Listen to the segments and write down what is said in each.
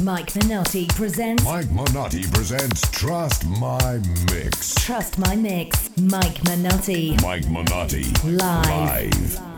Mike Minotti presents. Mike Minotti presents Trust My Mix. Trust My Mix. Mike Minotti. Mike Minotti. Live. Live.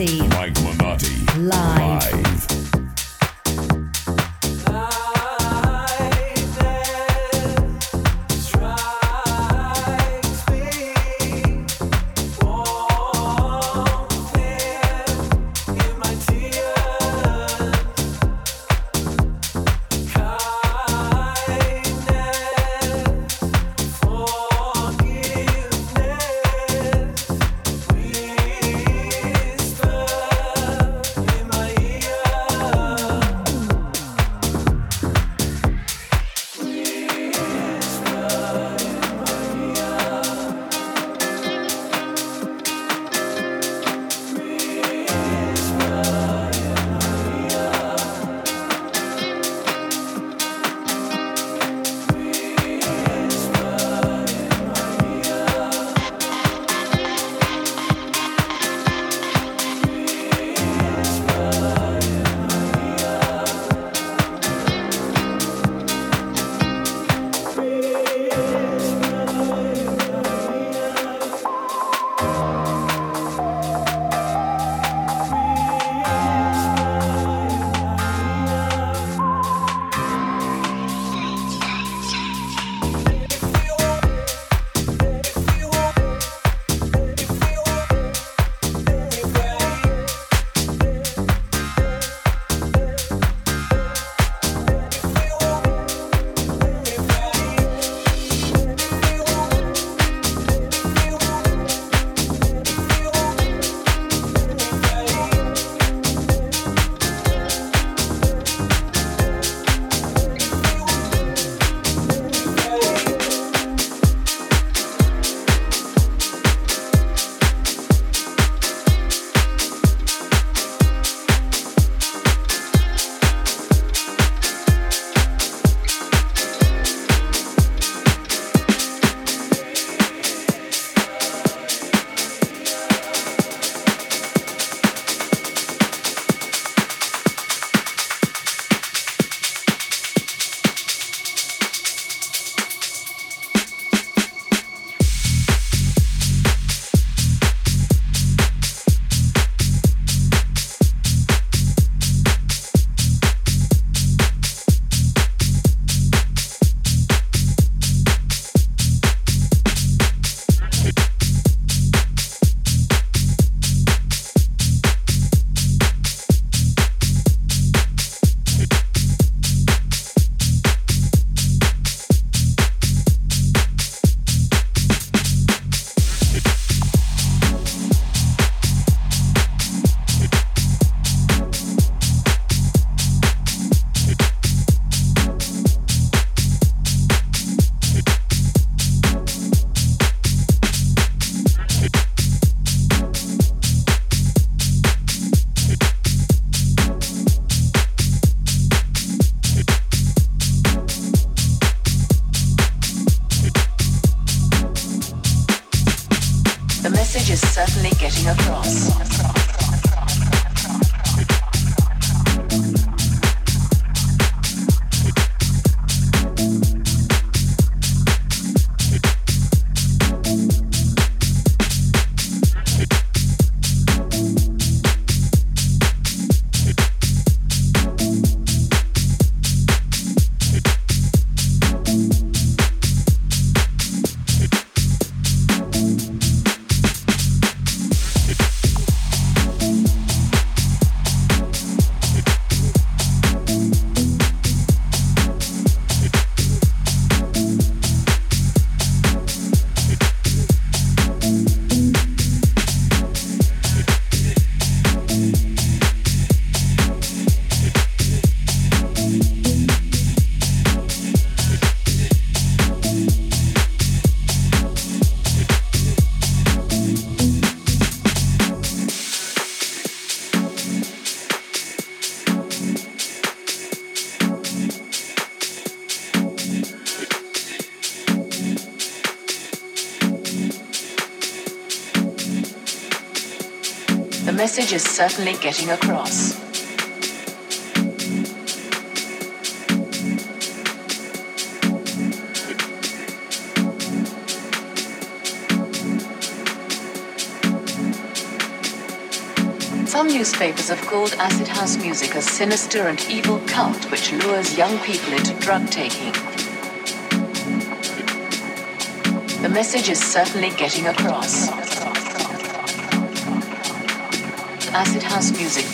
Mike The message is certainly getting across. Some newspapers have called acid house music a sinister and evil cult which lures young people into drug taking. The message is certainly getting across acid house music.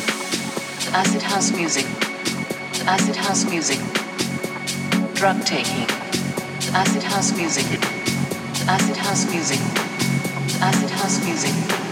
Acid house music. Acid house music. Drug taking. Acid house music. Acid house music. Acid house music.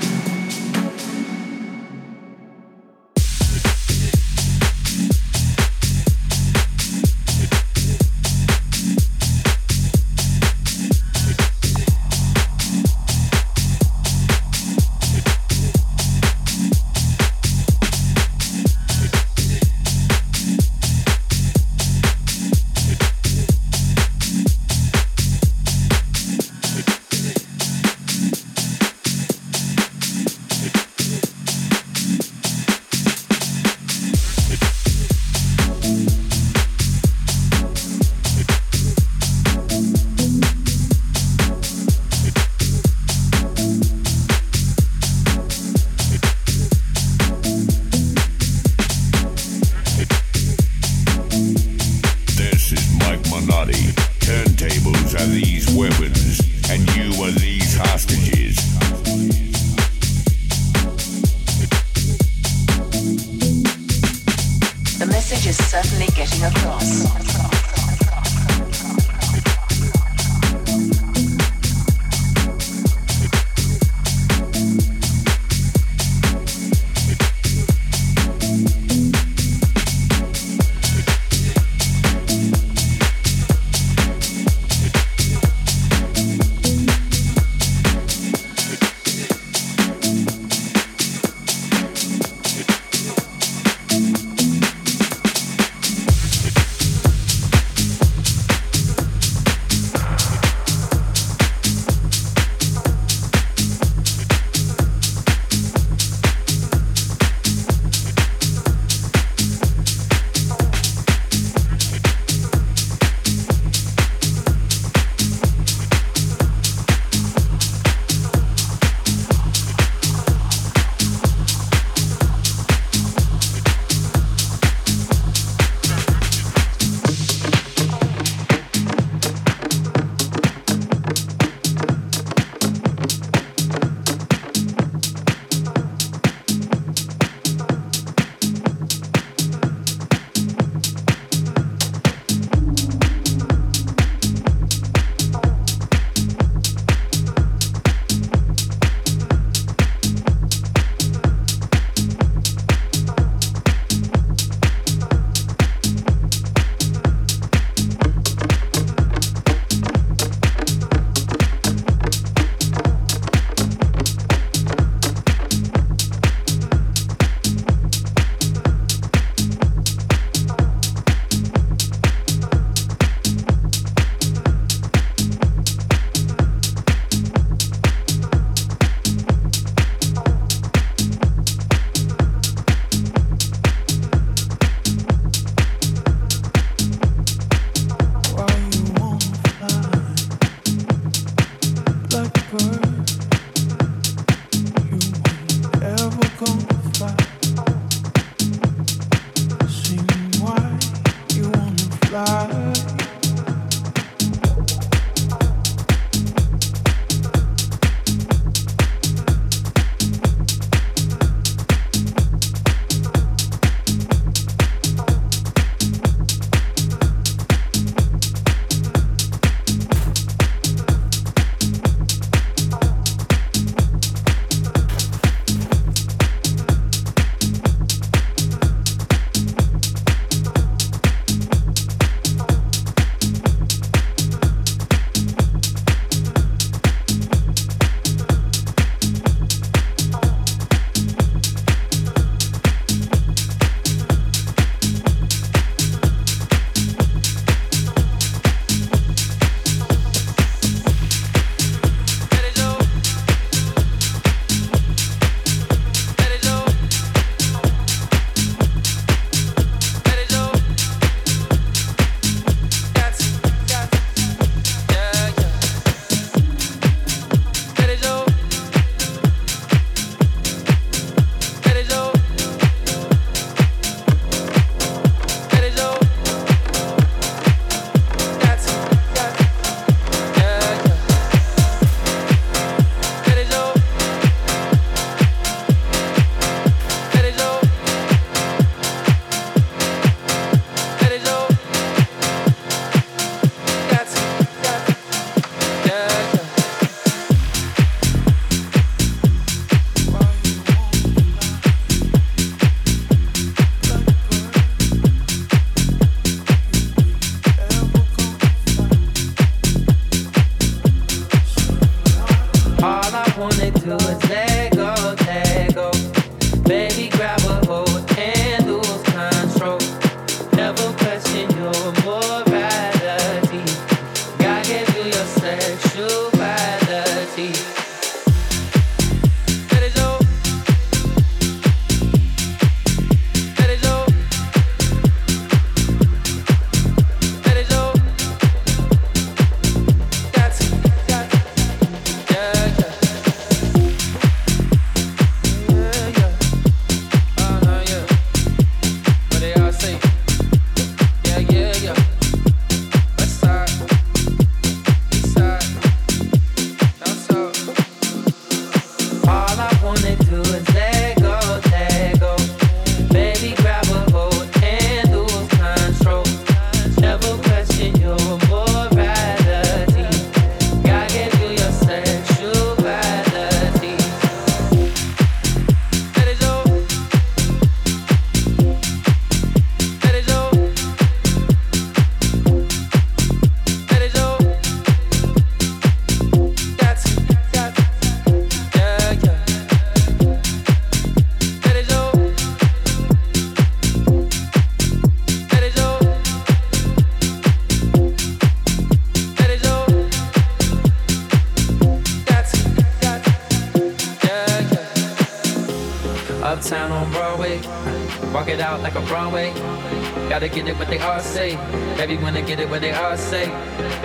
Gotta get it what they all say. Everyone to get it what they all say.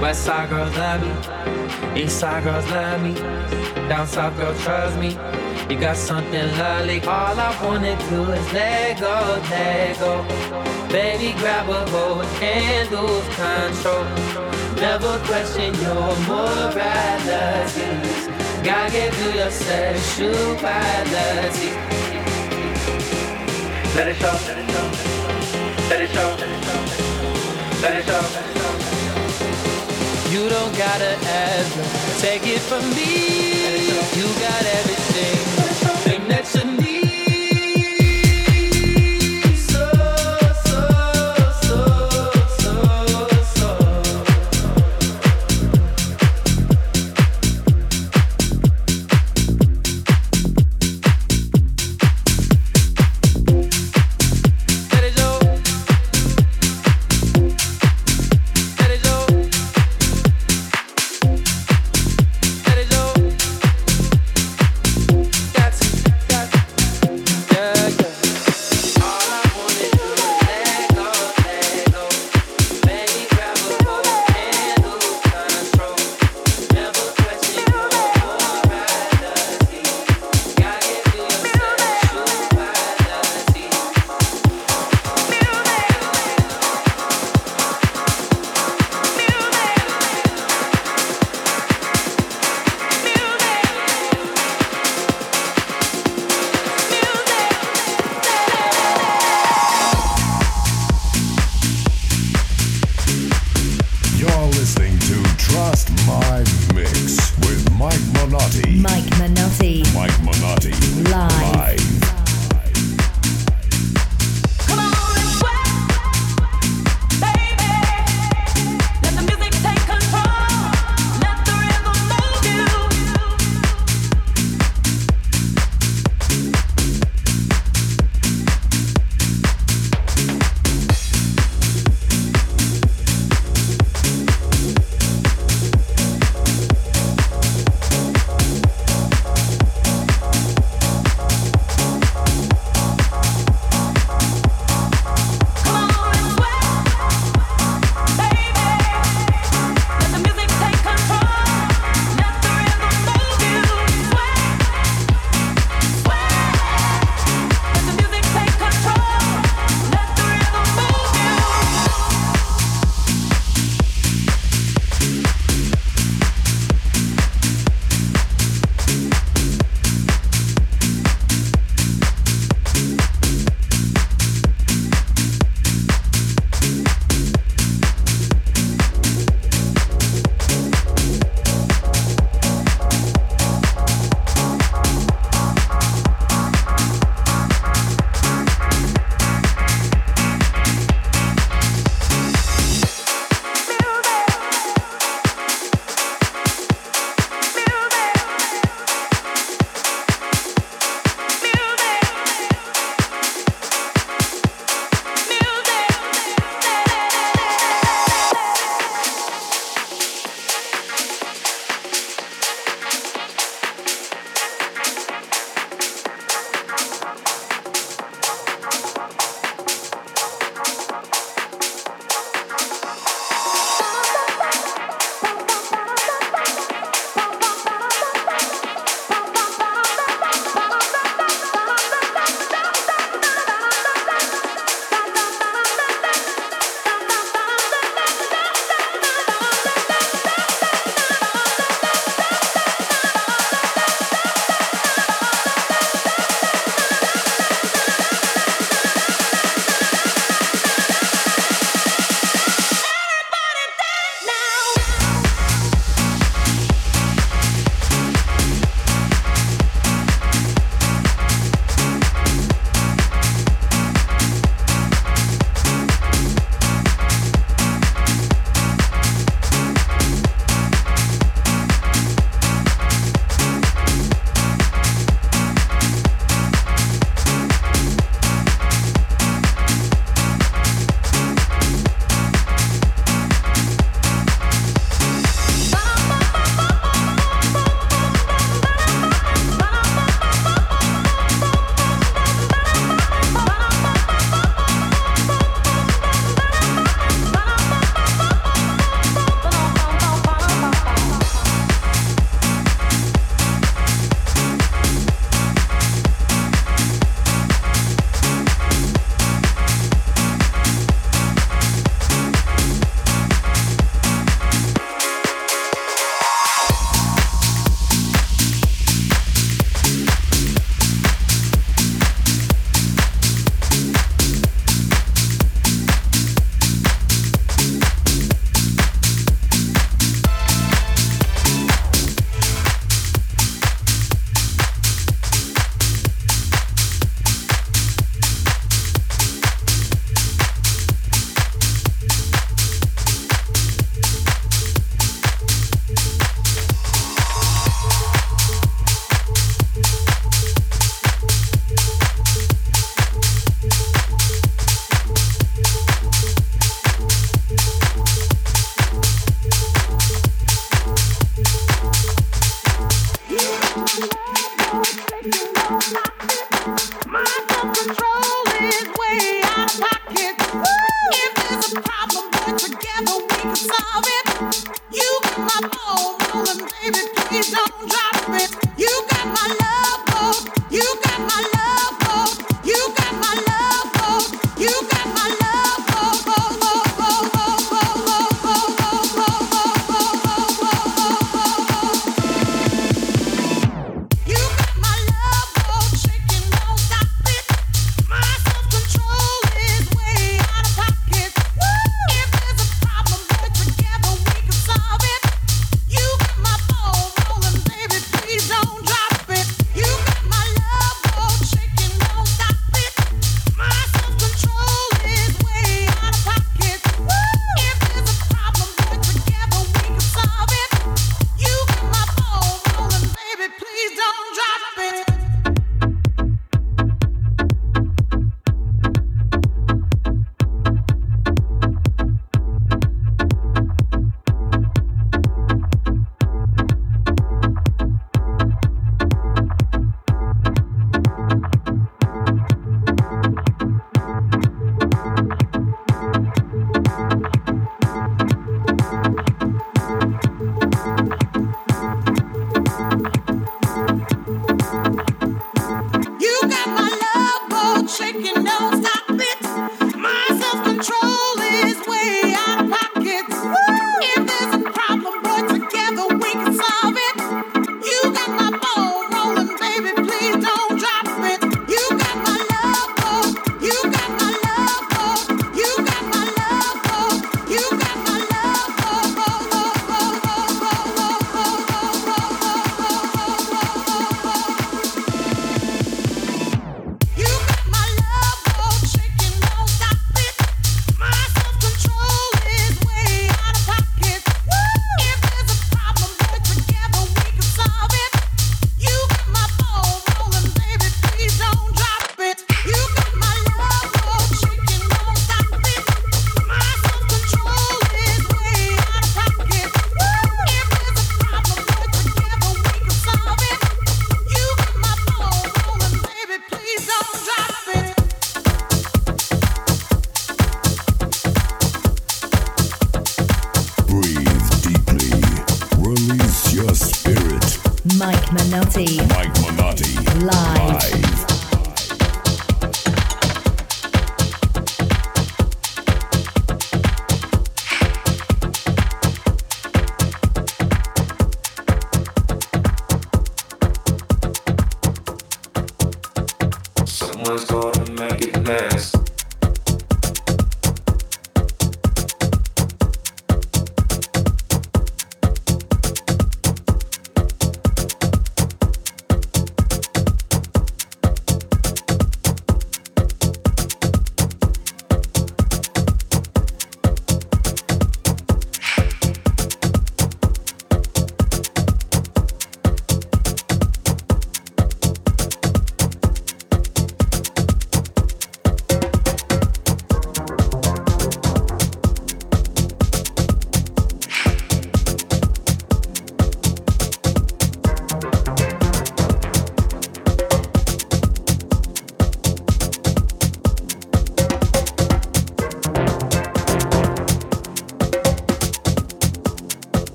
West side girls love me. East side girls love me. Down south girls trust me. You got something lovely. All I wanna do is let go, let go. Baby, grab a hold and lose control. Never question your morality. God gave you your sexuality. Let it show, let it show. Let it show. You don't gotta ask, take it from me. You got everything, thing that you need.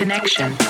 Connection.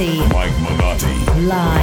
Mike. Live. Live.